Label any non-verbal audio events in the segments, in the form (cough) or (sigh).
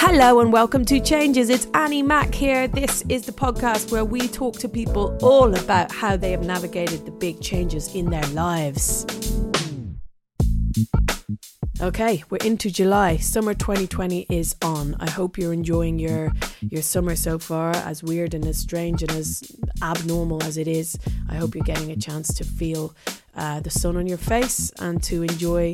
Hello and welcome to Changes. It's Annie Mac here. This is the podcast where we talk to people all about how they have navigated the big changes in their lives. Okay, we're into July. Summer 2020 is on. I hope you're enjoying your your summer so far, as weird and as strange and as abnormal as it is. I hope you're getting a chance to feel uh, the sun on your face and to enjoy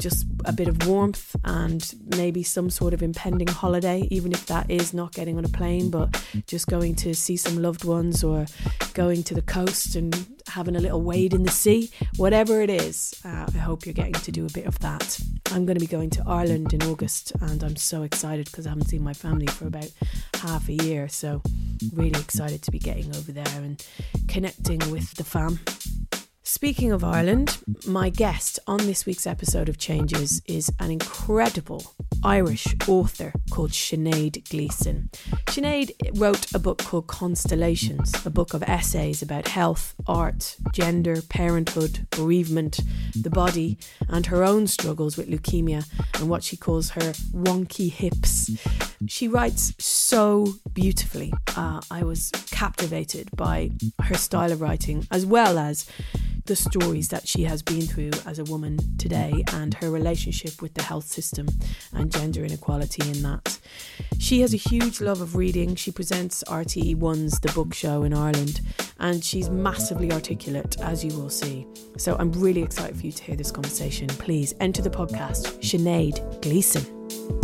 just a bit of warmth and maybe some sort of impending holiday, even if that is not getting on a plane, but just going to see some loved ones or going to the coast and having a little wade in the sea, whatever it is. Uh, I hope you're getting to do a bit of that. I'm going to be going to Ireland in August and I'm so excited because I haven't seen my family for about half a year. So, really excited to be getting over there and connecting with the fam. Speaking of Ireland, my guest on this week's episode of Changes is an incredible Irish author called Sinead Gleeson. Sinead wrote a book called Constellations, a book of essays about health, art, gender, parenthood, bereavement, the body, and her own struggles with leukemia and what she calls her wonky hips. She writes so beautifully. Uh, I was captivated by her style of writing as well as the stories that she has been through as a woman today and her relationship with the health system and gender inequality in that. She has a huge love of reading. She presents RTE1's The Book Show in Ireland and she's massively articulate, as you will see. So I'm really excited for you to hear this conversation. Please enter the podcast, Sinead Gleeson.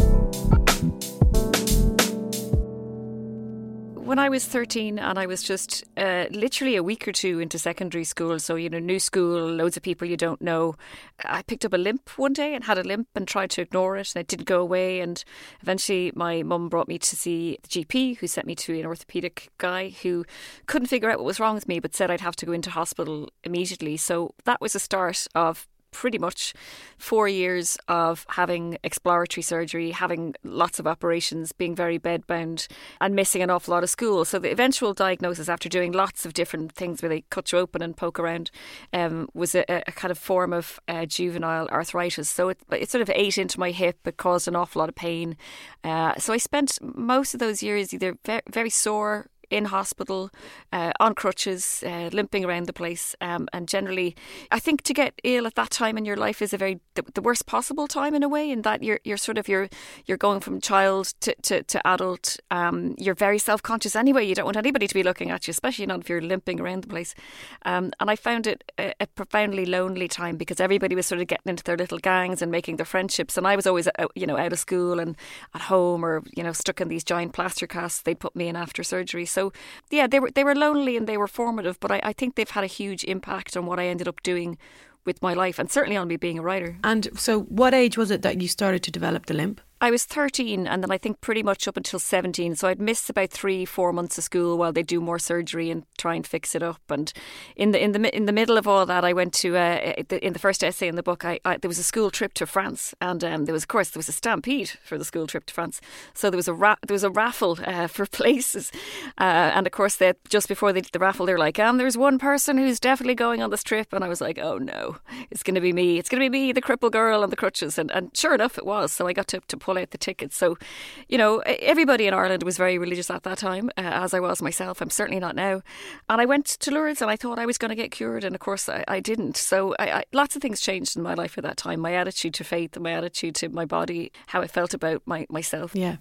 When I was 13 and I was just uh, literally a week or two into secondary school, so, you know, new school, loads of people you don't know, I picked up a limp one day and had a limp and tried to ignore it and it didn't go away. And eventually my mum brought me to see the GP who sent me to an orthopaedic guy who couldn't figure out what was wrong with me but said I'd have to go into hospital immediately. So that was the start of pretty much four years of having exploratory surgery, having lots of operations, being very bedbound, and missing an awful lot of school. So the eventual diagnosis, after doing lots of different things where they cut you open and poke around, um, was a, a, kind of form of uh, juvenile arthritis. So it, it sort of ate into my hip. It caused an awful lot of pain. Uh, so I spent most of those years either very, very sore in hospital, uh, on crutches, uh, limping around the place. Um, and generally, I think to get ill at that time in your life is a very the, the, worst possible time in a way. In that you're you're sort of you're you're going from child to to, to adult. Um, you're very self conscious anyway. You don't want anybody to be looking at you, especially not if you're limping around the place. Um, and I found it a, a, profoundly lonely time because everybody was sort of getting into their little gangs and making their friendships, and I was always uh, you know out of school and at home or you know stuck in these giant plaster casts they put me in after surgery. So yeah, they were they were lonely and they were formative, but I, I think they've had a huge impact on what I ended up doing with my life and certainly on me being a writer. And so, what age was it that you started to develop the limp? I was 13 and then I think pretty much up until 17. So I'd miss about three, four months of school while they do more surgery and try and fix it up. And in the in the in the middle of all that, I went to uh, in the first essay in the book. I, I there was a school trip to France, and um, there was of course there was a stampede for the school trip to France. So there was a ra- there was a raffle uh, for (laughs) places, uh, and of course they, just before they did the raffle, they're like, and there's one person who's definitely going on this trip, and I was like, oh no, it's going to be me. It's going to be me, the cripple girl on the crutches, and and sure enough, it was. So I got to to pull out the tickets. So, you know, everybody in Ireland was very religious at that time, uh, as I was myself. I'm certainly not now. And I went to Lourdes and I thought I was going to get cured, and of course I, I didn't. So, I, I, lots of things changed in my life at that time. My attitude to faith, my attitude to my body, how I felt about my myself. Yeah.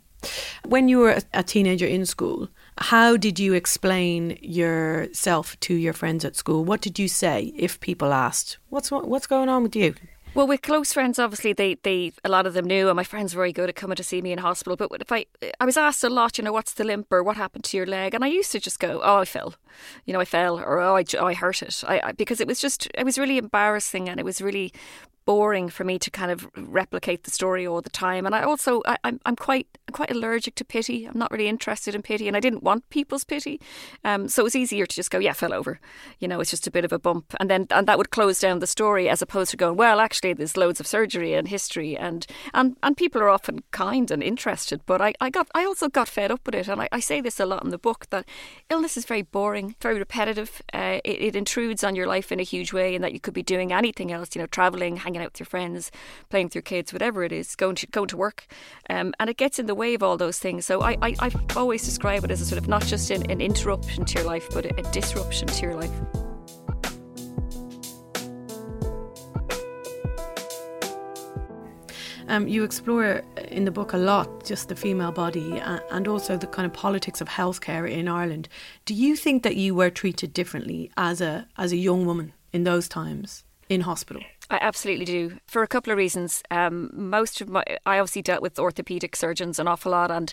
When you were a teenager in school, how did you explain yourself to your friends at school? What did you say if people asked, "What's what's going on with you?" Well, with close friends, obviously they, they a lot of them knew, and my friends were very good at coming to see me in hospital. But if I I was asked a lot, you know, what's the limp or what happened to your leg, and I used to just go, oh, I fell, you know, I fell or oh, I, oh, I hurt it, I, I because it was just it was really embarrassing and it was really boring for me to kind of replicate the story all the time. And I also I, am I'm quite I'm quite allergic to pity. I'm not really interested in pity, and I didn't want people's pity. Um, so it was easier to just go, yeah, fell over. You know, it's just a bit of a bump, and then and that would close down the story as opposed to going, well, actually, there's loads of surgery and history, and and and people are often kind and interested. But I, I got I also got fed up with it, and I, I say this a lot in the book that illness is very boring, very repetitive. Uh, it, it intrudes on your life in a huge way, and that you could be doing anything else. You know, traveling, hanging hanging out with your friends, playing with your kids, whatever it is, going to going to work, um, and it gets in the way of all those things. So I, I, I always describe it as a sort of not just an, an interruption to your life, but a, a disruption to your life. Um, you explore in the book a lot just the female body and also the kind of politics of healthcare in Ireland. Do you think that you were treated differently as a as a young woman in those times in hospital? I absolutely do for a couple of reasons. Um, most of my, I obviously dealt with orthopedic surgeons an awful lot, and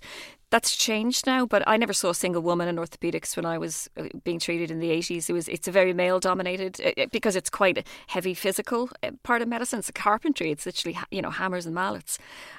that's changed now, but I never saw a single woman in orthopedics when I was uh, being treated in the 80s. It was it's a very male dominated uh, because it's quite a heavy physical uh, part of medicine. It's a carpentry. It's literally you know hammers and mallets.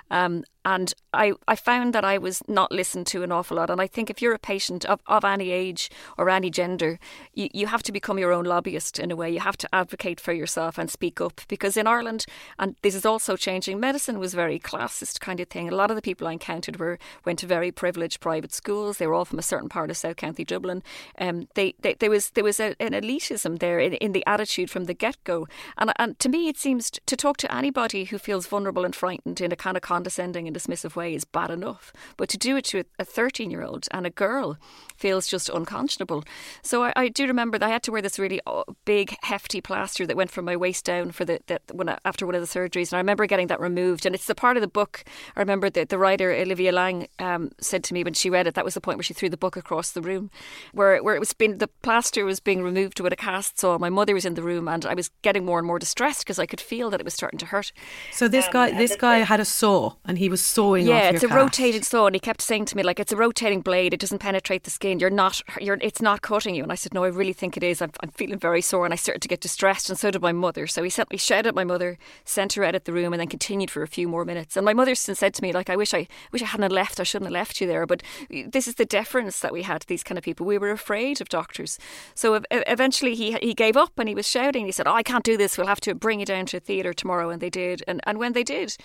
Um, and I, I found that I was not listened to an awful lot. And I think if you're a patient of, of any age or any gender, you, you have to become your own lobbyist in a way. You have to advocate for yourself and speak up. Because in Ireland, and this is also changing, medicine was very classist kind of thing. A lot of the people I encountered were went to very privileged private schools. They were all from a certain part of South County Dublin. Um, they, they, there was there was a, an elitism there in, in the attitude from the get go. And, and to me, it seems to talk to anybody who feels vulnerable and frightened in a kind of condescending and dismissive way is bad enough. But to do it to a 13 year old and a girl feels just unconscionable. So I, I, do remember that I had to wear this really uh, big, hefty plaster that went from my waist down for the, the when I, after one of the surgeries. And I remember getting that removed. And it's the part of the book. I remember that the writer Olivia Laing um, said to me when she read it, that was the point where she threw the book across the room, where where it was being the plaster was being removed with a cast saw. My mother was in the room, and I was getting more and more distressed because I could feel that it was starting to hurt. So this um, guy, this guy had a saw, and he was sawing. Yeah, it's a cast. rotating saw, and he kept saying to me like, "It's a rotating blade. It doesn't penetrate the skin. You're not. You're. It's not cutting you." And I said, "No, I really think it is. I'm, I'm feeling very sore." And I started to get distressed, and so did my mother. So he sent me shouted at my mother, sent her out of the room, and then continued for a few more minutes. And my mother said to me like, "I wish I wish I hadn't left. I shouldn't have left you there." But this is the deference that we had to these kind of people. We were afraid of doctors. So eventually he he gave up, and he was shouting. He said, "Oh, I can't do this. We'll have to bring you down to theatre tomorrow." And they did. And and when they did,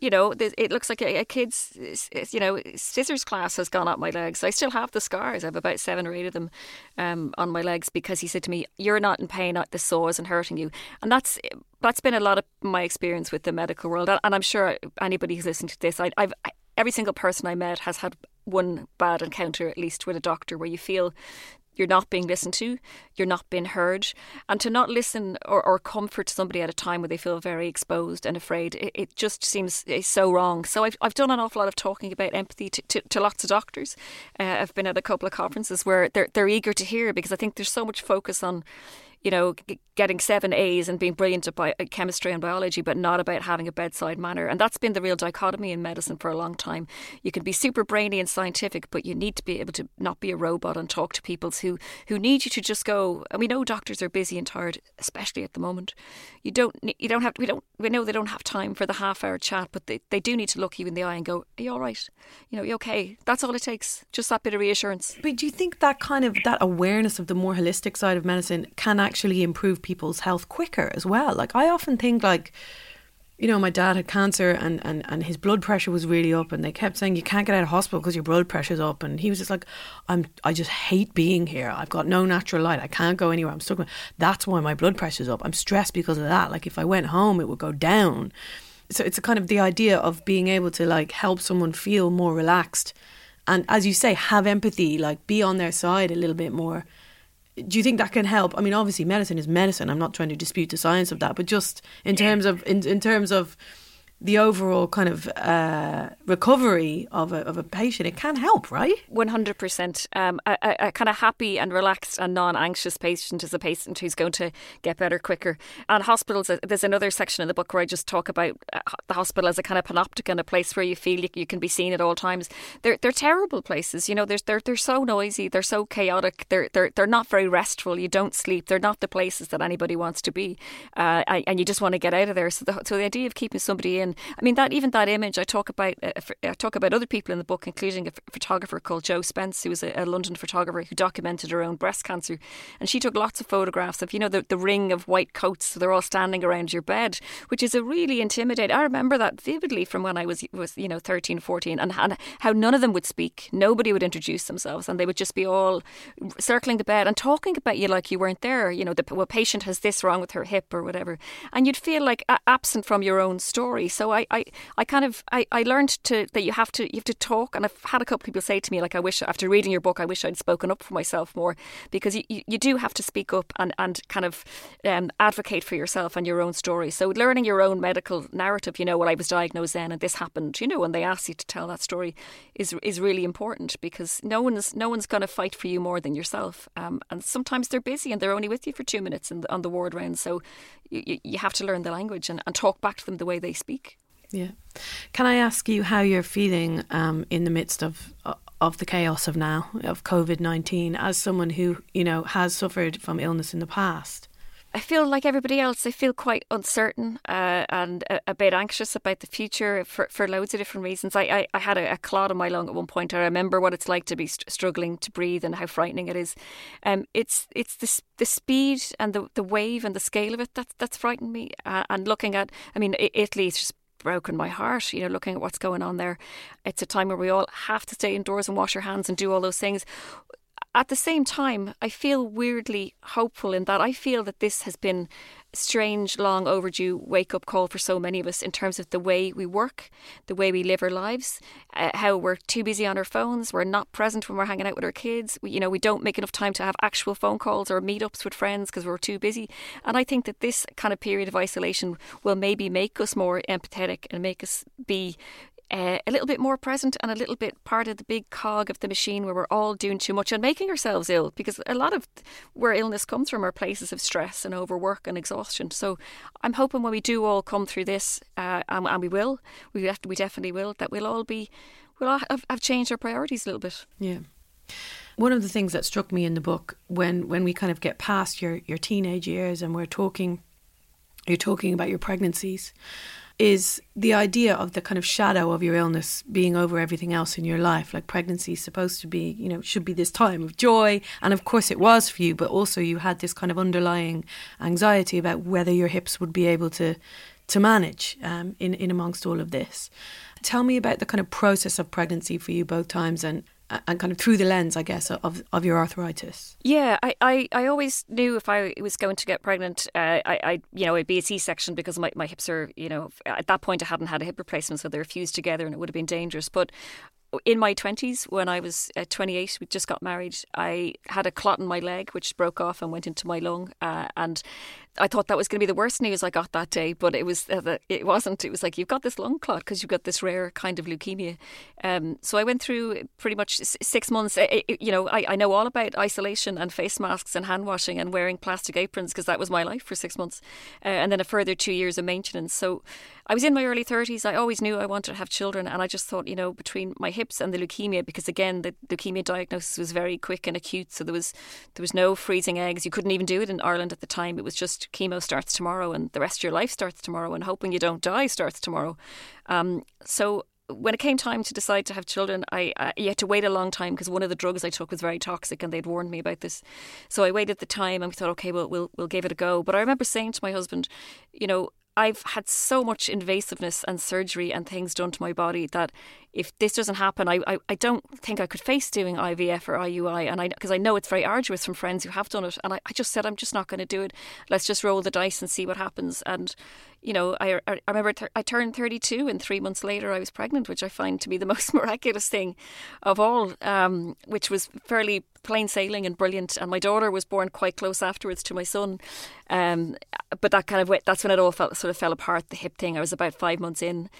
you know, it looks like a, a kid's, you know, scissors class has gone up my legs. I still have the scars. I have about seven or eight of them um, on my legs because he said to me, "You're not in pain. The saw isn't hurting you," and that's that's been a lot of my experience with the medical world. And I'm sure anybody who's listening to this, I, I've every single person I met has had one bad encounter at least with a doctor where you feel you're not being listened to, you're not being heard. And to not listen or, or comfort somebody at a time where they feel very exposed and afraid, it, it just seems so wrong. So I've, I've done an awful lot of talking about empathy to, to, to lots of doctors. Uh, I've been at a couple of conferences where they're, they're eager to hear because I think there's so much focus on you know, g- getting seven A's and being brilliant at bi- chemistry and biology, but not about having a bedside manner. And that's been the real dichotomy in medicine for a long time. You can be super brainy and scientific, but you need to be able to not be a robot and talk to people who, who need you to just go. And we know doctors are busy and tired, especially at the moment. You don't you don't have we don't we know they don't have time for the half hour chat, but they, they do need to look you in the eye and go, "Are you all right? You know, you okay?" That's all it takes. Just that bit of reassurance. But do you think that kind of that awareness of the more holistic side of medicine can actually improve people's health quicker as well. Like I often think like you know, my dad had cancer and, and, and his blood pressure was really up and they kept saying you can't get out of hospital because your blood pressure's up and he was just like I'm I just hate being here. I've got no natural light. I can't go anywhere. I'm stuck. That's why my blood pressure's up. I'm stressed because of that. Like if I went home it would go down. So it's a kind of the idea of being able to like help someone feel more relaxed and as you say have empathy, like be on their side a little bit more do you think that can help? I mean, obviously, medicine is medicine. I'm not trying to dispute the science of that, but just in terms of in, in terms of the overall kind of uh, recovery of a, of a patient, it can help, right? 100%. Um, a, a, kind of happy and relaxed and non anxious patient is a patient who's going to get better quicker. And hospitals, uh, there's another section in the book where I just talk about uh, the hospital as a kind of panopticon, a place where you feel you, you can be seen at all times. They're, they're terrible places. You know, they're, they're, they're so noisy, they're so chaotic, they're, they're, they're not very restful. You don't sleep. They're not the places that anybody wants to be. Uh, and you just want to get out of there. So the, so the idea of keeping somebody in I mean that even that image I talk about uh, I talk about other people in the book, including a photographer called Jo Spence, who was a, a, London photographer who documented her own breast cancer, and she took lots of photographs of you know the, the ring of white coats. So they're all standing around your bed, which is a really intimidating. I remember that vividly from when I was was you know 13, 14, and, and how none of them would speak. Nobody would introduce themselves, and they would just be all circling the bed and talking about you like you weren't there. You know, the well, patient has this wrong with her hip or whatever, and you'd feel like absent from your own story. So I, I, I kind of I, I learned to that you have to you have to talk, and I've had a couple of people say to me like, I wish after reading your book, I wish I'd spoken up for myself more because you, you, you do have to speak up and and kind of um, advocate for yourself and your own story. So learning your own medical narrative, you know, well, I was diagnosed then and this happened, you know, when they ask you to tell that story is is really important because no one's no one's going to fight for you more than yourself. Um, and sometimes they're busy and they're only with you for two minutes the, on the ward round. So you, you have to learn the language and, and talk back to them the way they speak. Yeah. Can I ask you how you're feeling um, in the midst of of the chaos of now of COVID nineteen as someone who you know has suffered from illness in the past? I feel like everybody else. I feel quite uncertain uh, and a, a, bit anxious about the future for, for loads of different reasons. I, I, I had a, a, clot in my lung at one point. I remember what it's like to be st- struggling to breathe and how frightening it is. Um, it's it's the the speed and the the wave and the scale of it that that's frightened me. Uh, and looking at, I mean, Italy is just broken my heart, you know, looking at what's going on there. It's a time where we all have to stay indoors and wash our hands and do all those things. At the same time, I feel weirdly hopeful in that I feel that this has been strange, long overdue wake up call for so many of us in terms of the way we work, the way we live our lives, uh, how we're too busy on our phones, we're not present when we're hanging out with our kids. We, you know, we don't make enough time to have actual phone calls or meetups with friends because we're too busy. And I think that this kind of period of isolation will maybe make us more empathetic and make us be uh, a little bit more present and a little bit part of the big cog of the machine where we're all doing too much and making ourselves ill because a lot of where illness comes from are places of stress and overwork and exhaustion. So I'm hoping when we do all come through this, uh, and, and, we will, we, have to, we definitely will, that we'll all be, we'll all have, have changed our priorities a little bit. Yeah. One of the things that struck me in the book when, when we kind of get past your, your teenage years and we're talking, you're talking about your pregnancies is the idea of the kind of shadow of your illness being over everything else in your life. Like pregnancy is supposed to be, you know, should be this time of joy. And of course it was for you, but also you had this kind of underlying anxiety about whether your hips would be able to to manage um, in, in amongst all of this. Tell me about the kind of process of pregnancy for you both times and and kind of through the lens, I guess, of of your arthritis. Yeah, I, I, I always knew if I was going to get pregnant, uh, I, I you know it'd be a C section because my, my hips are you know at that point I hadn't had a hip replacement, so they're fused together and it would have been dangerous. But in my 20s, when I was uh, 28, we just got married, I had a clot in my leg which broke off and went into my lung. Uh, and I thought that was going to be the worst news I got that day, but it was uh, it wasn't. It was like you've got this lung clot because you've got this rare kind of leukemia. Um, so I went through pretty much six months. It, it, you know, I, I know all about isolation and face masks and hand washing and wearing plastic aprons because that was my life for six months, uh, and then a further two years of maintenance. So I was in my early 30s. I always knew I wanted to have children, and I just thought, you know, between my hips and the leukemia, because again, the leukemia diagnosis was very quick and acute, so there was there was no freezing eggs. You couldn't even do it in Ireland at the time. It was just chemo starts tomorrow, and the rest of your life starts tomorrow, and hoping you don't die starts tomorrow. Um, so when it came time to decide to have children, I, I you had to wait a long time because one of the drugs I took was very toxic, and they'd warned me about this. So I waited the time, and we thought, okay, well, we'll we'll give it a go. But I remember saying to my husband, you know, I've had so much invasiveness and surgery and things done to my body that if this doesn't happen, I, I, I don't think I could face doing IVF or IUI. And I because I know it's very arduous from friends who have done it. And I, I just said, I'm just not going to do it. Let's just roll the dice and see what happens. And, you know, I, I remember th- I turned 32 and three months later I was pregnant, which I find to be the (laughs) most miraculous thing of all, um, which was fairly plain sailing and brilliant. And my daughter was born quite close afterwards to my son. Um, but that kind of, that's when it all felt, sort of fell apart, the hip thing. I was about five months in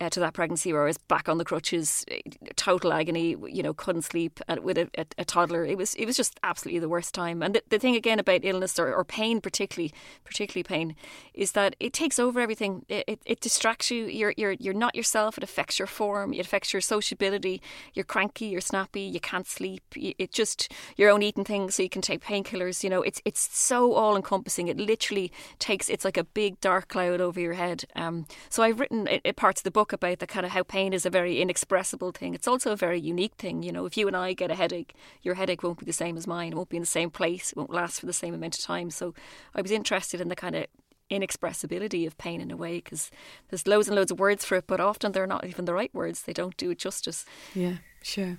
uh, to that pregnancy where I was back on the crutches, uh, total agony. You know, couldn't sleep uh, with a, a, a toddler. It was it was just absolutely the worst time. And the, the thing again about illness or, or, pain, particularly particularly pain, is that it takes over everything. It, it, it, distracts you. You're you're you're not yourself. It affects your form. It affects your sociability. You're cranky. You're snappy. You can't sleep. It just you're only eating things so you can take painkillers. You know, it's it's so all encompassing. It literally takes. It's like a big dark cloud over your head. Um, so I've written it, parts of the book about the kind of how pain is a very inexpressible thing. It's also a very unique thing. You know, if you and I get a headache, your headache won't be the same as mine. It won't be in the same place. It won't last for the same amount of time. So I was interested in the kind of inexpressibility of pain in a way because there's loads and loads of words for it, but often they're not even the right words. They don't do it justice. Yeah, sure.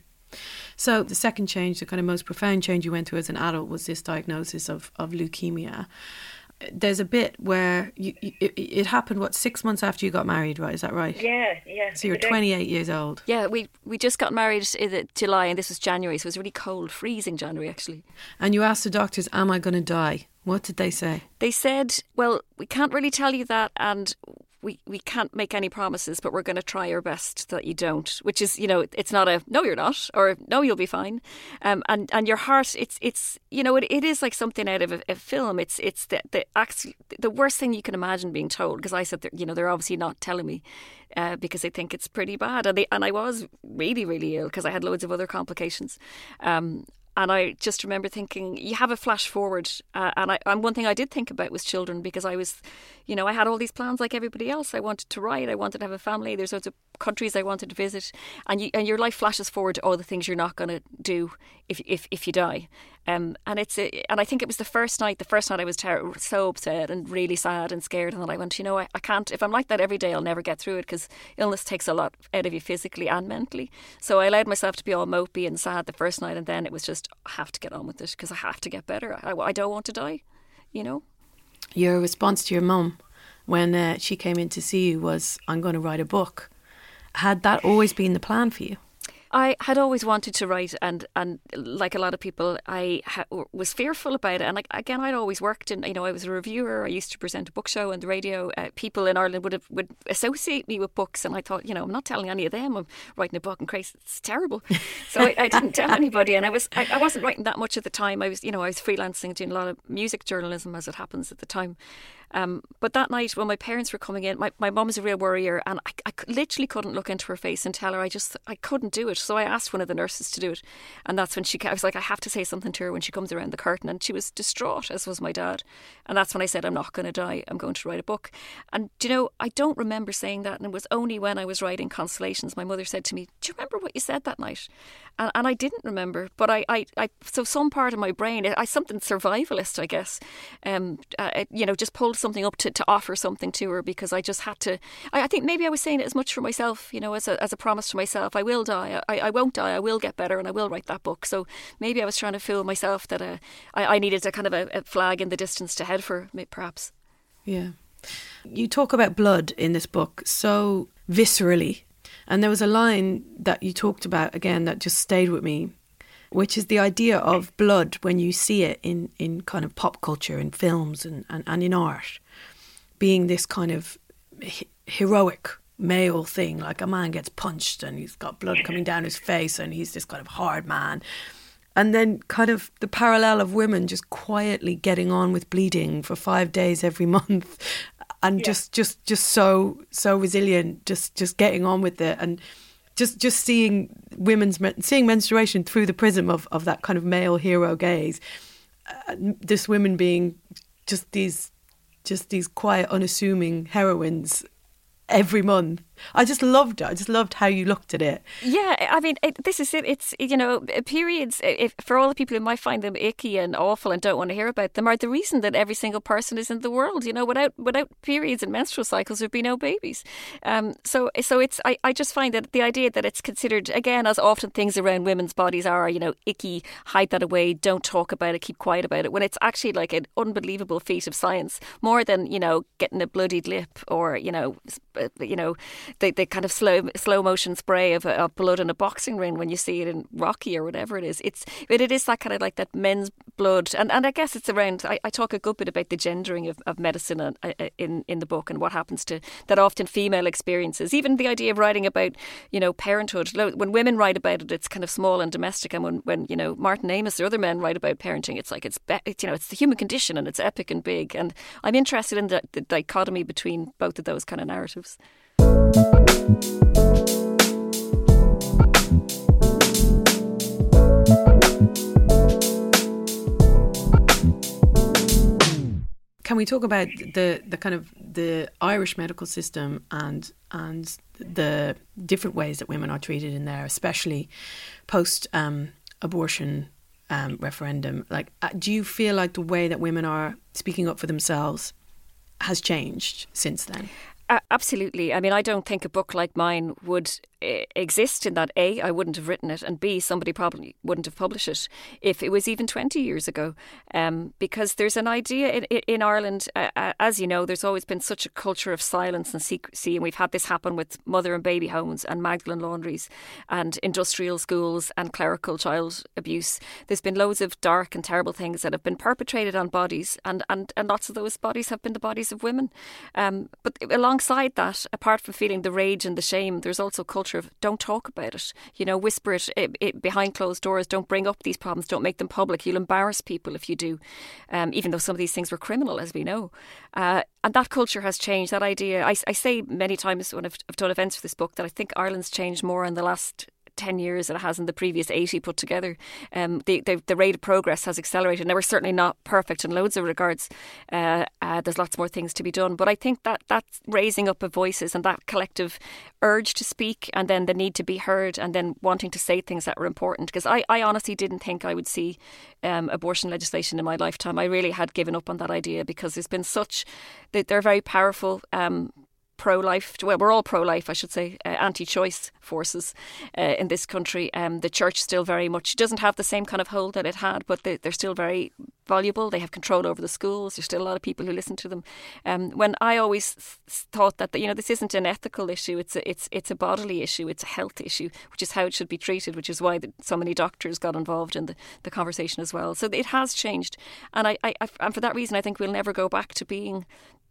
So the second change, the kind of most profound change you went through as an adult was this diagnosis of, of leukemia there's a bit where you, you, it, it, happened what six months after you got married right? Is that right? Yeah yeah. So you're 28 years old. Yeah we we just got married in july and this was january so it was really cold freezing january actually. And you asked the doctors am i going to die? What did they say? They said well we can't really tell you that and we, we can't make any promises, but we're going to try our best that you don't. Which is, you know, it's not a no, you're not, or no, you'll be fine. Um, and and your heart, it's it's you know, it, it is like something out of a, a film. It's it's the the the worst thing you can imagine being told. Because I said, you know, they're obviously not telling me. Uh, because they think it's pretty bad, and they, and I was really really ill because I had loads of other complications, um, and I just remember thinking, you have a flash forward. Uh, and, I, and one thing I did think about was children because I was, you know, I had all these plans like everybody else. I wanted to write, I wanted to have a family. There's loads of countries I wanted to visit. And, you, and your life flashes forward to all the things you're not going to do if, if, if you die. Um, and it's a, and I think it was the first night. The first night I was ter- so upset and really sad and scared, and then I went, you know, I, I can't. If I'm like that every day, I'll never get through it because illness takes a lot out of you physically and mentally. So I allowed myself to be all mopey and sad the first night, and then it was just I have to get on with it because I have to get better. I, I don't want to die, you know. Your response to your mum when uh, she came in to see you was, "I'm going to write a book." Had that always been the plan for you? I had always wanted to write, and and like a lot of people, I ha- was fearful about it. And like, again, I'd always worked in, you know, I was a reviewer. I used to present a book show on the radio. Uh, people in Ireland would have would associate me with books, and I thought, you know, I'm not telling any of them I'm writing a book, and crazy, it's terrible. So I, I, didn't tell anybody, and I was I, I, wasn't writing that much at the time. I was, you know, I was freelancing, doing a lot of music journalism as it happens at the time. Um, but that night when my parents were coming in, my, my mom's a real worrier and I, I literally couldn't look into her face and tell her I just, I couldn't do it. So I asked one of the nurses to do it. And that's when she, I was like, I have to say something to her when she comes around the curtain. And she was distraught, as was my dad. And that's when I said, I'm not going to die. I'm going to write a book. And, you know, I don't remember saying that. And it was only when I was writing Constellations, my mother said to me, Do you remember what you said that night? And, and I didn't remember. But I, I, I, so some part of my brain, I something survivalist, I guess, um, uh, you know, just pulled something up to, to offer something to her because I just had to. I, I, think maybe I was saying it as much for myself, you know, as a, as a promise to myself. I will die. I, I won't die. I will get better and I will write that book. So maybe I was trying to fool myself that uh, I, I needed a kind of a, a flag in the distance to head for, perhaps. Yeah. You talk about blood in this book so viscerally. And there was a line that you talked about again that just stayed with me which is the idea of blood when you see it in, in kind of pop culture, in films and, and, and in art, being this kind of heroic male thing. Like a man gets punched and he's got blood coming down his face and he's this kind of hard man. And then kind of the parallel of women just quietly getting on with bleeding for five days every (laughs) month and yeah. just just just so so resilient just just getting on with it and just just seeing women's seeing menstruation through the prism of, of that kind of male hero gaze uh, this women being just these just these quiet unassuming heroines every month I just loved it. I just loved how you looked at it. Yeah, I mean, it, this is it. It's you know, periods. If, for all the people who might find them icky and awful and don't want to hear about them, are the reason that every single person is in the world. You know, without without periods and menstrual cycles, there'd be no babies. Um, so so it's. I, I just find that the idea that it's considered again, as often things around women's bodies are, you know, icky, hide that away, don't talk about it, keep quiet about it. When it's actually like an unbelievable feat of science, more than you know, getting a bloodied lip or you know, you know the, the kind of slow slow motion spray of, of blood in a boxing ring when you see it in Rocky or whatever it is. It's but it is that kind of like that men's blood, and and I guess it's around. I, I talk a good bit about the gendering of, of medicine in, uh, uh, in in the book and what happens to that often female experiences. Even the idea of writing about you know parenthood. When women write about it, it's kind of small and domestic, and when when you know Martin Amis or other men write about parenting, it's like it's, it's you know it's the human condition and it's epic and big. And I'm interested in the, the dichotomy between both of those kind of narratives. Can we talk about the the kind of the Irish medical system and and the different ways that women are treated in there, especially post um, abortion um, referendum? Like, uh, do you feel like the way that women are speaking up for themselves has changed since then? Absolutely. I mean, I don't think a book like mine would exist in that A, I wouldn't have written it, and B, somebody probably wouldn't have published it if it was even 20 years ago. Um, because there's an idea in, in Ireland, uh, uh, as you know, there's always been such a culture of silence and secrecy, and we've had this happen with mother and baby homes and Magdalen laundries and industrial schools and clerical child abuse. There's been loads of dark and terrible things that have been perpetrated on bodies, and, and, and lots of those bodies have been the bodies of women. Um, but alongside that, apart from feeling the rage and the shame, there's also culture culture of don't talk about it. You know, whisper it, it, it, behind closed doors. Don't bring up these problems. Don't make them public. You'll embarrass people if you do, um, even though some of these things were criminal, as we know. Uh, and that culture has changed. That idea, I, I say many times when I've, I've done events for this book, that I think Ireland's changed more in the last 10 years it has in the previous 80 put together. Um, the, the, the, rate of progress has accelerated. Now, we're certainly not perfect in loads of regards. Uh, uh, there's lots more things to be done. But I think that that raising up of voices and that collective urge to speak and then the need to be heard and then wanting to say things that were important. Because I, I honestly didn't think I would see um, abortion legislation in my lifetime. I really had given up on that idea because there's been such, they're very powerful. Um, pro life, well, we're all pro life, I should say, uh, anti choice forces uh, in this country. Um, the church still very much doesn't have the same kind of hold that it had, but they, are still very valuable. They have control over the schools. There's still a lot of people who listen to them. Um, when I always th- thought that you know this isn't an ethical issue, it's a, it's it's a bodily issue, it's a health issue, which is how it should be treated, which is why the, so many doctors got involved in the, the conversation as well. So it has changed, and I, I and for that reason, I think we'll never go back to being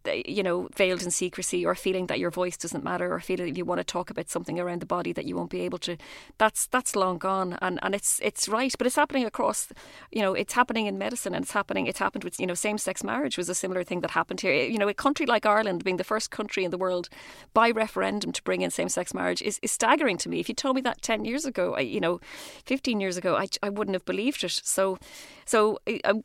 you know, veiled in secrecy or feeling that your voice doesn't matter or feeling if you want to talk about something around the body that you won't be able to, that's that's long gone. And, and it's it's right, but it's happening across, you know, it's happening in medicine and it's happening, it's happened with, you know, same sex marriage was a similar thing that happened here. You know, a country like Ireland being the first country in the world by referendum to bring in same sex marriage is, is staggering to me. If you told me that 10 years ago, I, you know, 15 years ago, I, I wouldn't have believed it. So, so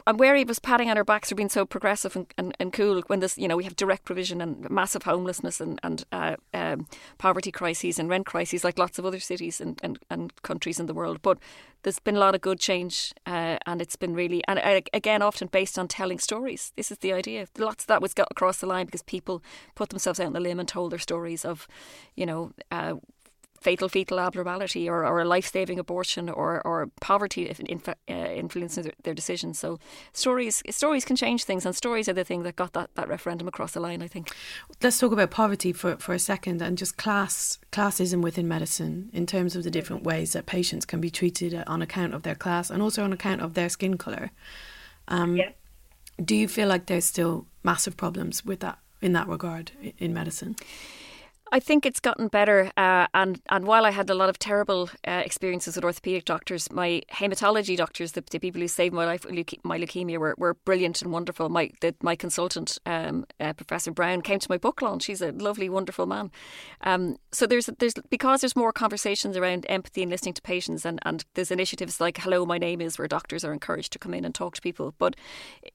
I'm, wary of us patting on our backs for being so progressive and, and, and cool when this, you know, we have direct provision and massive homelessness and, and uh, um, poverty crises and rent crises like lots of other cities and, and, and countries in the world. But there's been a lot of good change uh, and it's been really, and uh, again, often based on telling stories. This is the idea. Lots of that was got across the line because people put themselves out on the limb and told their stories of, you know, uh, fatal fetal abnormality or, or a life saving abortion or, or poverty inf- uh, influencing their, decisions. So stories stories can change things, and stories are the thing that got that, that referendum across the line. I think. Let's talk about poverty for, for a second and just class classism within medicine in terms of the different ways that patients can be treated on account of their class and also on account of their skin color. Um, yeah. Do you feel like there's still massive problems with that in that regard in medicine? I think it's gotten better, uh, and and while I had a lot of terrible uh, experiences with orthopedic doctors, my hematology doctors, the, the people who saved my life, my leukemia, were, were brilliant and wonderful. My the, my consultant, um, uh, Professor Brown, came to my book launch. He's a lovely, wonderful man. Um, so there's there's because there's more conversations around empathy and listening to patients, and, and there's initiatives like Hello, my name is, where doctors are encouraged to come in and talk to people. But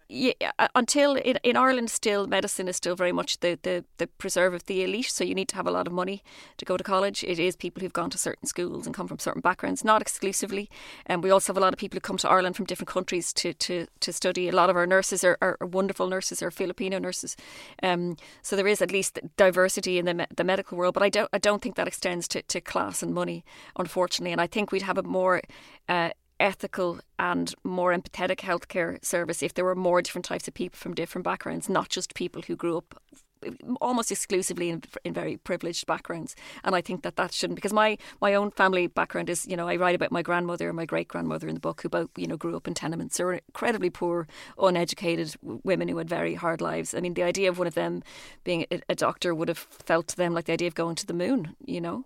yeah, uh, until in, in Ireland, still medicine is still very much the, the the preserve of the elite. So you need to have a lot of money to go to college. It is people who've gone to certain schools and come from certain backgrounds, not exclusively. And we also have a lot of people who come to Ireland from different countries to, to, to study. A lot of our nurses are, are, wonderful nurses, are Filipino nurses. Um, so there is at least diversity in the, the medical world, but I don't, I don't think that extends to, to class and money, unfortunately. And I think we'd have a more uh, ethical and more empathetic healthcare service if there were more different types of people from different backgrounds, not just people who grew up almost exclusively in, in very privileged backgrounds. And I think that that shouldn't, because my, my own family background is, you know, I write about my grandmother and my great grandmother in the book who both, you know, grew up in tenements. They were incredibly poor, uneducated women who had very hard lives. I mean, the idea of one of them being a, a doctor would have felt to them like the idea of going to the moon, you know.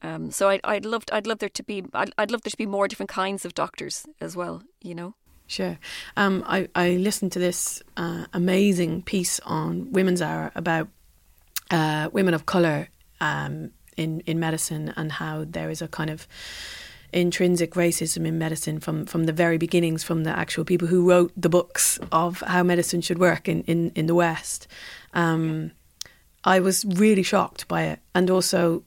Um, so I'd, I'd love I'd love there to be I'd, I'd love there to be more different kinds of doctors as well. You know. Sure. Um, I, I listened to this uh, amazing piece on Women's Hour about uh, women of colour um, in, in medicine and how there is a kind of intrinsic racism in medicine from, from the very beginnings, from the actual people who wrote the books of how medicine should work in, in, in the West. Um, I was really shocked by it and also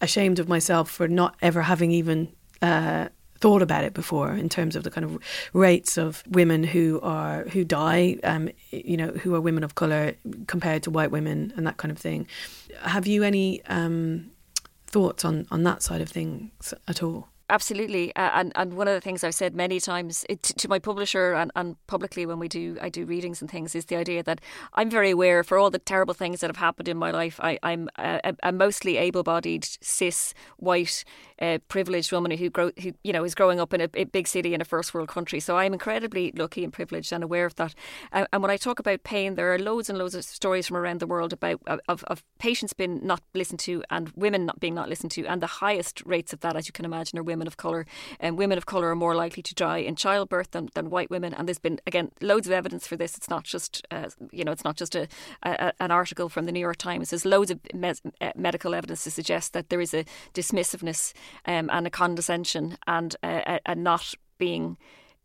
ashamed of myself for not ever having even uh, thought about it before in terms of the kind of rates of women who are who die, um, you know, who are women of color compared to white women and that kind of thing. Have you any um, thoughts on on that side of things at all? Absolutely, uh, and and one of the things I've said many times to my publisher and, and publicly when we do I do readings and things is the idea that I'm very aware for all the terrible things that have happened in my life. I, I'm a, a mostly able-bodied cis white uh, privileged woman who grow who you know is growing up in a, a, big city in a first world country. So I'm incredibly lucky and privileged and aware of that. Uh, and when I talk about pain, there are loads and loads of stories from around the world about of, of patients being not listened to and women not being not listened to, and the highest rates of that, as you can imagine, are women of colour. And women of colour are more likely to die in childbirth than, than white women. And there's been, again, loads of evidence for this. It's not just, uh, you know, it's not just a, a, an article from the New York Times. There's loads of uh, medical evidence to suggest that there is a dismissiveness um, and a condescension and uh, a not being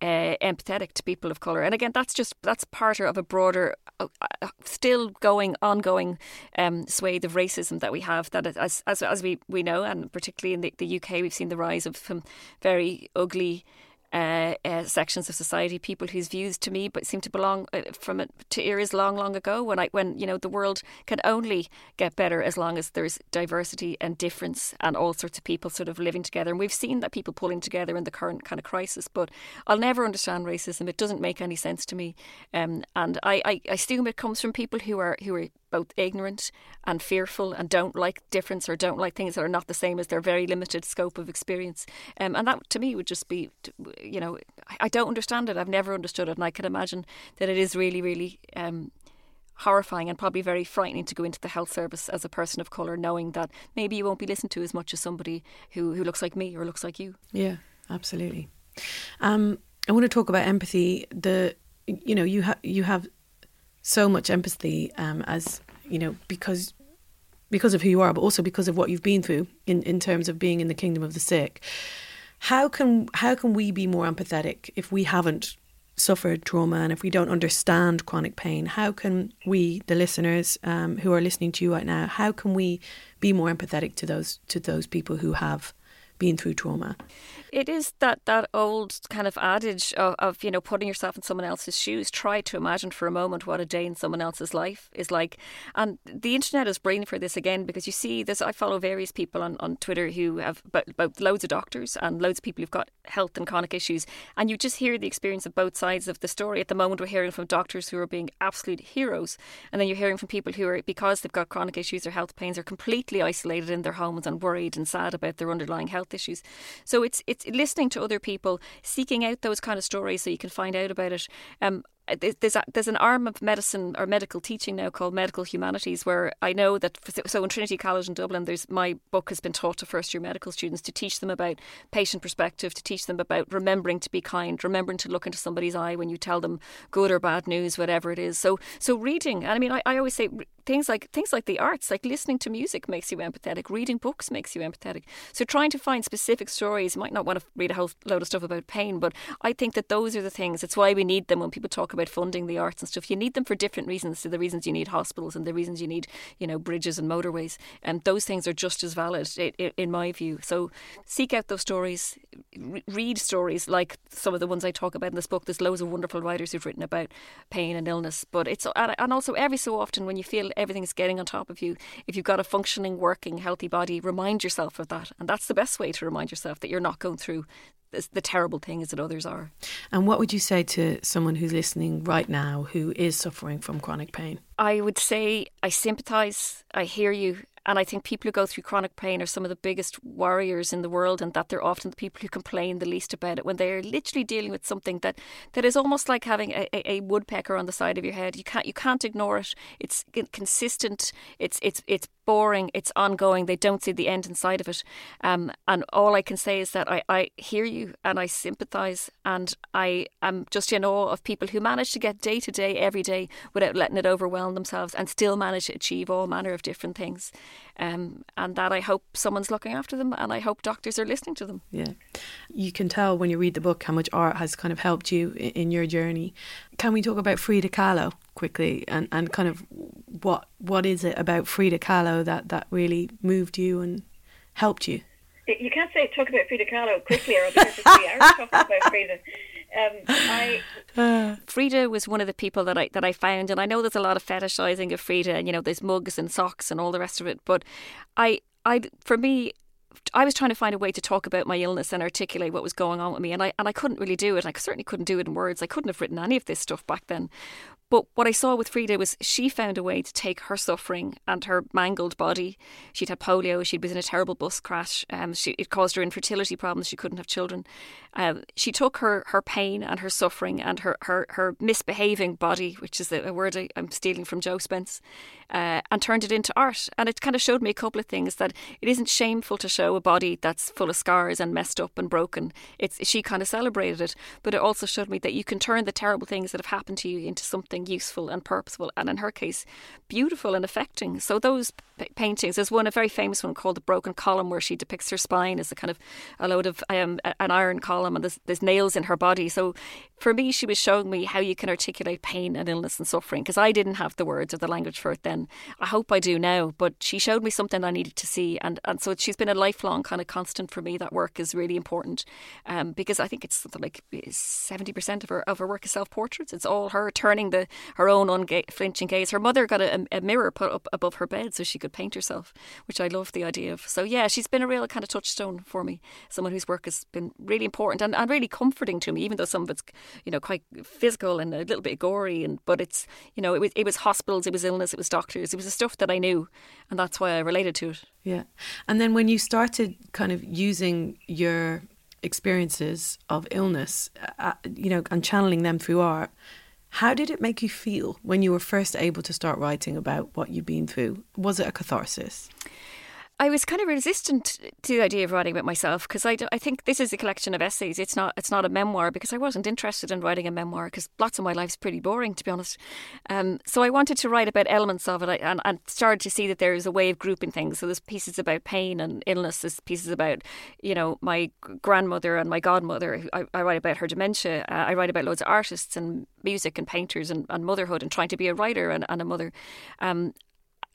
uh, empathetic to people of color. And again, that's just that's part of a broader, uh, uh, still going, ongoing um, swathe of racism that we have. That as as, as we, we know, and particularly in the, the UK, we've seen the rise of some very ugly uh, uh, sections of society, people whose views to me but seem to belong uh, from to eras long, long ago. When I, when you know, the world can only get better as long as there's diversity and difference and all sorts of people sort of living together. And we've seen that people pulling together in the current kind of crisis. But I'll never understand racism. It doesn't make any sense to me. Um, and I, I, I assume it comes from people who are who are both ignorant and fearful and don't like difference or don't like things that are not the same as their very limited scope of experience. Um, and that to me would just be, you know, I don't understand it. I've never understood it. And I can imagine that it is really, really. Um, horrifying and probably very frightening to go into the health service as a person of colour knowing that maybe you won't be listened to as much as somebody who, who looks like me or looks like you. Yeah, absolutely. Um, I want to talk about empathy. The you know you have you have so much empathy um, as you know because because of who you are, but also because of what you've been through in, in terms of being in the kingdom of the sick. How can how can we be more empathetic if we haven't suffered trauma and if we don't understand chronic pain? How can we, the listeners um, who are listening to you right now, how can we be more empathetic to those to those people who have been through trauma? It is that, that old kind of adage of, of, you know, putting yourself in someone else's shoes. Try to imagine for a moment what a day in someone else's life is like. And the internet is brilliant for this again because you see this. I follow various people on, on Twitter who have about, about loads of doctors and loads of people who've got health and chronic issues. And you just hear the experience of both sides of the story. At the moment, we're hearing from doctors who are being absolute heroes. And then you're hearing from people who are, because they've got chronic issues or health pains, are completely isolated in their homes and worried and sad about their underlying health issues. So it's, it's listening to other people, seeking out those kind of stories so you can find out about it. Um, Uh, there's a, there's an arm of medicine or medical teaching now called medical humanities where I know that so in Trinity College in Dublin there's my book has been taught to first year medical students to teach them about patient perspective to teach them about remembering to be kind remembering to look into somebody's eye when you tell them good or bad news whatever it is. So so reading and I mean I, I always say things like things like the arts like listening to music makes you empathetic reading books makes you empathetic. So trying to find specific stories you might not want to read a whole load of stuff about pain but I think that those are the things it's why we need them when people talk about about funding the arts and stuff. You need them for different reasons. So the reasons you need hospitals and the reasons you need, you know, bridges and motorways. And those things are just as valid, in my view. So seek out those stories, read stories like some of the ones I talk about in this book. There's loads of wonderful writers who've written about pain and illness. But it's and also every so often when you feel everything's getting on top of you, if you've got a functioning, working, healthy body, remind yourself of that. And that's the best way to remind yourself that you're not going through the terrible things that others are. And what would you say to someone who's listening right now who is suffering from chronic pain? I would say I sympathise, I hear you, and I think people who go through chronic pain are some of the biggest warriors in the world, and that they're often the people who complain the least about it when they're literally dealing with something that, that is almost like having a, a woodpecker on the side of your head. You can't you can't ignore it. It's consistent. It's it's it's boring. It's ongoing. They don't see the end inside of it. Um, and all I can say is that I, I hear you and I sympathise, and I am just in awe of people who manage to get day to day, every day, without letting it overwhelm themselves, and still manage to achieve all manner of different things. Um, and that I hope someone's looking after them, and I hope doctors are listening to them. Yeah, you can tell when you read the book how much art has kind of helped you in, in your journey. Can we talk about Frida Kahlo quickly, and, and kind of what what is it about Frida Kahlo that that really moved you and helped you? You can't say talk about Frida Kahlo quickly, or because it's three hours talking about (laughs) Frida. Um, I, (sighs) Frida was one of the people that I that I found, and I know there's a lot of fetishizing of Frida, and you know there's mugs and socks and all the rest of it. But I, I, for me, I was trying to find a way to talk about my illness and articulate what was going on with me, and I and I couldn't really do it. I certainly couldn't do it in words. I couldn't have written any of this stuff back then. But what I saw with Frida was she found a way to take her suffering and her mangled body. She'd had polio. She was in a terrible bus crash. Um, she, it caused her infertility problems. She couldn't have children. Um, she took her, her pain and her suffering and her, her, her misbehaving body, which is a, a word I, am stealing from Jo Spence, uh, and turned it into art. And it kind of showed me a couple of things that it isn't shameful to show a body that's full of scars and messed up and broken. It's she kind of celebrated it, but it also showed me that you can turn the terrible things that have happened to you into something something useful and purposeful, and in her case, beautiful and affecting. So those p- paintings, there's one, a very famous one called the Broken Column, where she depicts her spine as a kind of a load of um, an iron column, and there's, there's nails in her body. So for me, she was showing me how you can articulate pain and illness and suffering, because I didn't have the words or the language for it then. I hope I do now, but she showed me something I needed to see, and and so she's been a lifelong kind of constant for me. That work is really important, um, because I think it's something like seventy percent of her of her work is self portraits. It's all her turning the her own unflinching gaze. Her mother got a, a, mirror put up above her bed so she could paint herself, which I love the idea of. So yeah, she's been a real kind of touchstone for me. Someone whose work has been really important and, and really comforting to me, even though some of it's you know quite physical and a little bit gory. And but it's you know it was it was hospitals, it was illness, it was doctors, it was the stuff that I knew, and that's why I related to it. Yeah, and then when you started kind of using your experiences of illness, uh, you know, and channeling them through art, how did it make you feel when you were first able to start writing about what you'd been through? Was it a catharsis? I was kind of resistant to the idea of writing about myself because I, I think this is a collection of essays. It's not it's not a memoir because I wasn't interested in writing a memoir because lots of my life's pretty boring to be honest. Um, so I wanted to write about elements of it and, and started to see that there is a way of grouping things. So there's pieces about pain and illness. There's pieces about you know my grandmother and my godmother. I, I write about her dementia. Uh, I write about loads of artists and music and painters and, and motherhood and trying to be a writer and, and a mother. Um,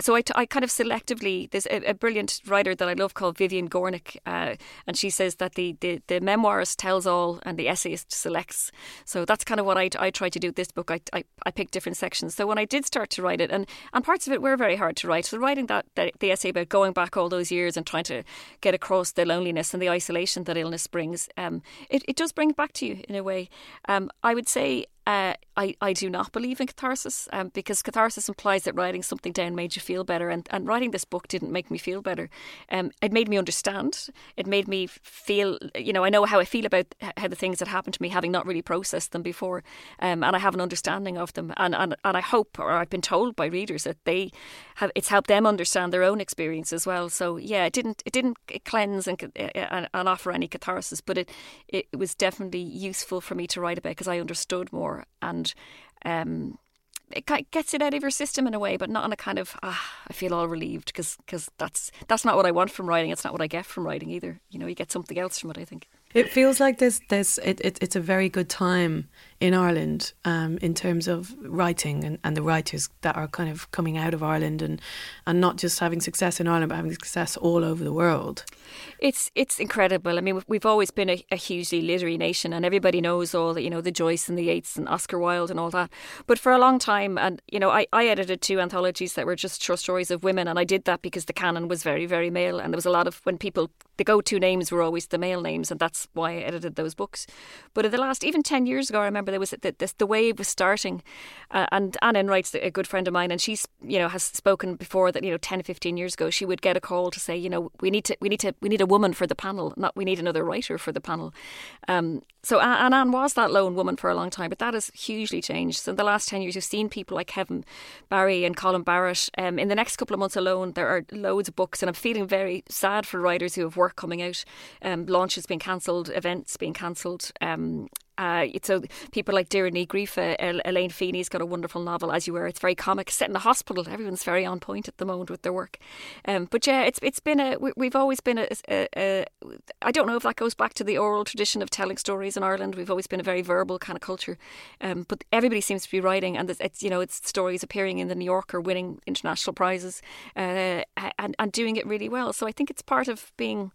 so I, t- I kind of selectively there's a, a, brilliant writer that I love called Vivian Gornick uh, and she says that the, the, the memoirist tells all and the essayist selects. So that's kind of what I, I try to do with this book. I, I, I pick different sections. So when I did start to write it and, and parts of it were very hard to write so writing that, that the essay about going back all those years and trying to get across the loneliness and the isolation that illness brings um, it, it does bring it back to you in a way. Um, I would say uh, I, I do not believe in catharsis um, because catharsis implies that writing something down made you feel better. And, and writing this book didn't make me feel better. Um, it made me understand. It made me feel, you know, I know how I feel about how the things that happened to me, having not really processed them before. Um, and I have an understanding of them. And, and, and I hope, or I've been told by readers, that they have it's helped them understand their own experience as well. So, yeah, it didn't, it didn't cleanse and, and, and offer any catharsis, but it, it was definitely useful for me to write about because I understood more and um, it gets it out of your system in a way, but not in a kind of ah, I feel all relieved because because that's that's not what I want from writing. It's not what I get from writing either. You know, you get something else from it. I think. It feels like there's there's it, it it's a very good time in Ireland um, in terms of writing and, and the writers that are kind of coming out of Ireland and and not just having success in Ireland but having success all over the world. It's it's incredible. I mean, we've always been a, a hugely literary nation, and everybody knows all that you know the Joyce and the Yeats and Oscar Wilde and all that. But for a long time, and you know, I, I edited two anthologies that were just short stories of women, and I did that because the canon was very very male, and there was a lot of when people the go to names were always the male names, and that's why I edited those books. But in the last, even 10 years ago, I remember there was the, this, the wave was starting. Uh, and Anne Enright's a good friend of mine, and she's, you know, has spoken before that, you know, 10, 15 years ago, she would get a call to say, you know, we need to, we need to, we need a woman for the panel, not we need another writer for the panel. Um, so, and Anne was that lone woman for a long time, but that has hugely changed. So, in the last 10 years, you've seen people like Kevin Barry and Colin Barrett. Um, in the next couple of months alone, there are loads of books, and I'm feeling very sad for writers who have work coming out. Um, launches being cancelled, events being cancelled. Um, uh, so people like Doireann Ní Ghríofa, Elaine Feeney's got a wonderful novel, As You Were. It's very comic, set in the hospital. Everyone's very on point at the moment with their work. Um, but yeah, it's it's been a we've always been a, a, a. I don't know if that goes back to the oral tradition of telling stories in Ireland. We've always been a very verbal kind of culture, um, but everybody seems to be writing, and it's you know it's stories appearing in the New Yorker, winning international prizes, uh, and and doing it really well. So I think it's part of being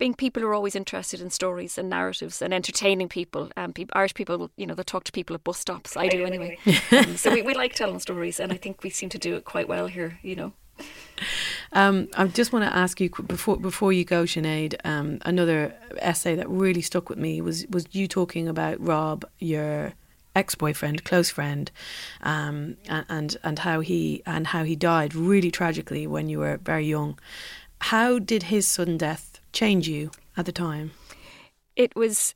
being people who are always interested in stories and narratives and entertaining people. Um, people, Irish people, you know, they talk to people at bus stops. I do anyway. um, so we, we like telling stories, and I think we seem to do it quite well here. You know. Um, I just want to ask you before before you go, Sinead. Um, another essay that really stuck with me was was you talking about Rob, your ex-boyfriend, close friend, um, and, and and how he and how he died really tragically when you were very young. How did his sudden death change you at the time? It was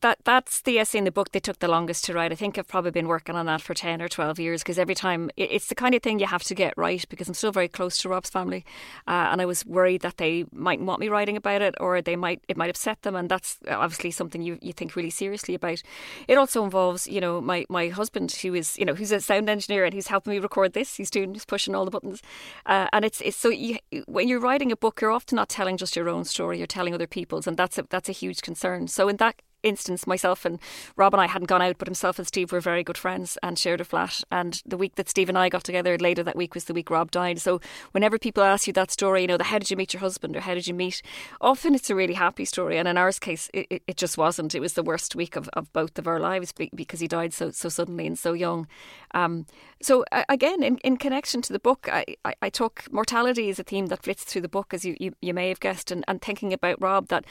that that's the essay in the book they took the longest to write. I think I've probably been working on that for 10 or 12 years because every time it's the kind of thing you have to get right because I'm still very close to Rob's family uh, and I was worried that they mightn't want me writing about it or they might it might upset them and that's obviously something you, you think really seriously about. It also involves, you know, my, my husband who is, you know, who's a sound engineer and he's helping me record this. He's doing, he's pushing all the buttons. Uh, and it's, it's so you, when you're writing a book, you're often not telling just your own story, you're telling other people's and that's a, that's a huge concern. So in that instance, myself and Rob and I hadn't gone out, but himself and Steve were very good friends and shared a flat. And the week that Steve and I got together later that week was the week Rob died. So whenever people ask you that story, you know, the how did you meet your husband or how did you meet, often it's a really happy story. And in our case, it, it just wasn't. It was the worst week of, of both of our lives because he died so so suddenly and so young. Um, so again, in, in connection to the book, I, I, I talk mortality is a theme that flits through the book, as you, you, you may have guessed, and, and thinking about Rob that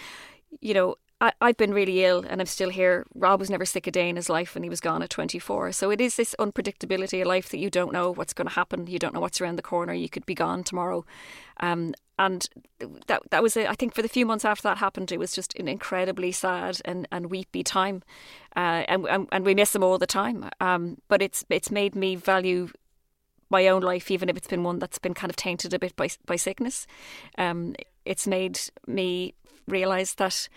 you know, I, have been really ill and I'm still here. Rob was never sick a day in his life and he was gone at 24. So it is this unpredictability of life that you don't know what's going to happen. You don't know what's around the corner. You could be gone tomorrow. Um, and that that was it. I think for the few months after that happened, it was just an incredibly sad and, and weepy time, uh, and, and, and we miss him all the time. Um, but it's it's made me value my own life, even if it's been one that's been kind of tainted a bit by by sickness. Um, it's made me realize that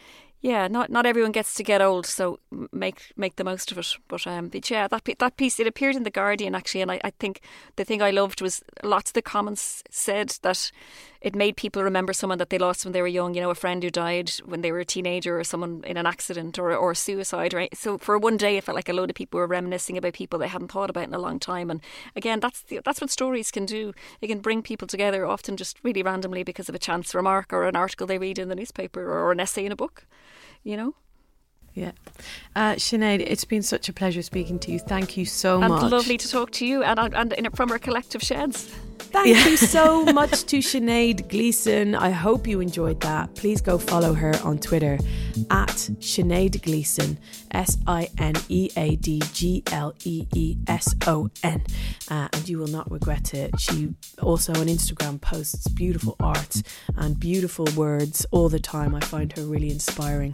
yeah, not not everyone gets to get old, so make make the most of it. But um, but yeah, that that piece it appeared in the Guardian actually, and I, I think the thing I loved was lots of the comments said that it made people remember someone that they lost when they were young. You know, a friend who died when they were a teenager, or someone in an accident, or or suicide. Right. So for one day, it felt like a load of people were reminiscing about people they hadn't thought about in a long time. And again, that's the, that's what stories can do. They can bring people together, often just really randomly because of a chance remark or an article they read in the newspaper or an essay in a book you know? Yeah. Uh, Sinead, it's been such a pleasure speaking to you. Thank you so and much. lovely to talk to you and, and, and from our collective sheds. Thank yeah. you so (laughs) much to Sinead Gleeson. I hope you enjoyed that. Please go follow her on Twitter at Sinead Gleeson, S I N E A D G L E E S O N. Uh, and you will not regret it. She also on Instagram posts beautiful art and beautiful words all the time. I find her really inspiring.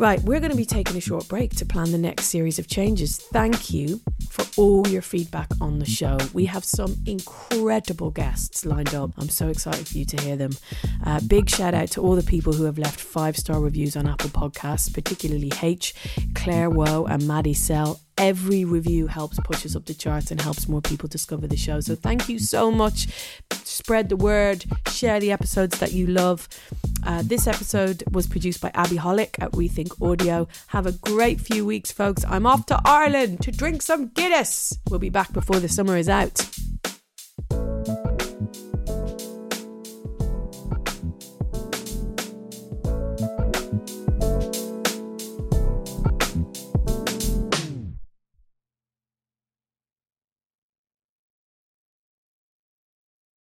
Right, we're going to be taking a short break to plan the next series of changes. Thank you for all your feedback on the show. We have some incredible guests lined up. I'm so excited for you to hear them. Uh, big shout out to all the people who have left five star reviews on Apple Podcasts, particularly H, Claire Woe, and Maddie Sell every review helps push us up the charts and helps more people discover the show. So thank you so much. Spread the word, share the episodes that you love. Uh, this episode was produced by Abby Hollick at Rethink Audio. Have a great few weeks, folks. I'm off to Ireland to drink some Guinness. We'll be back before the summer is out.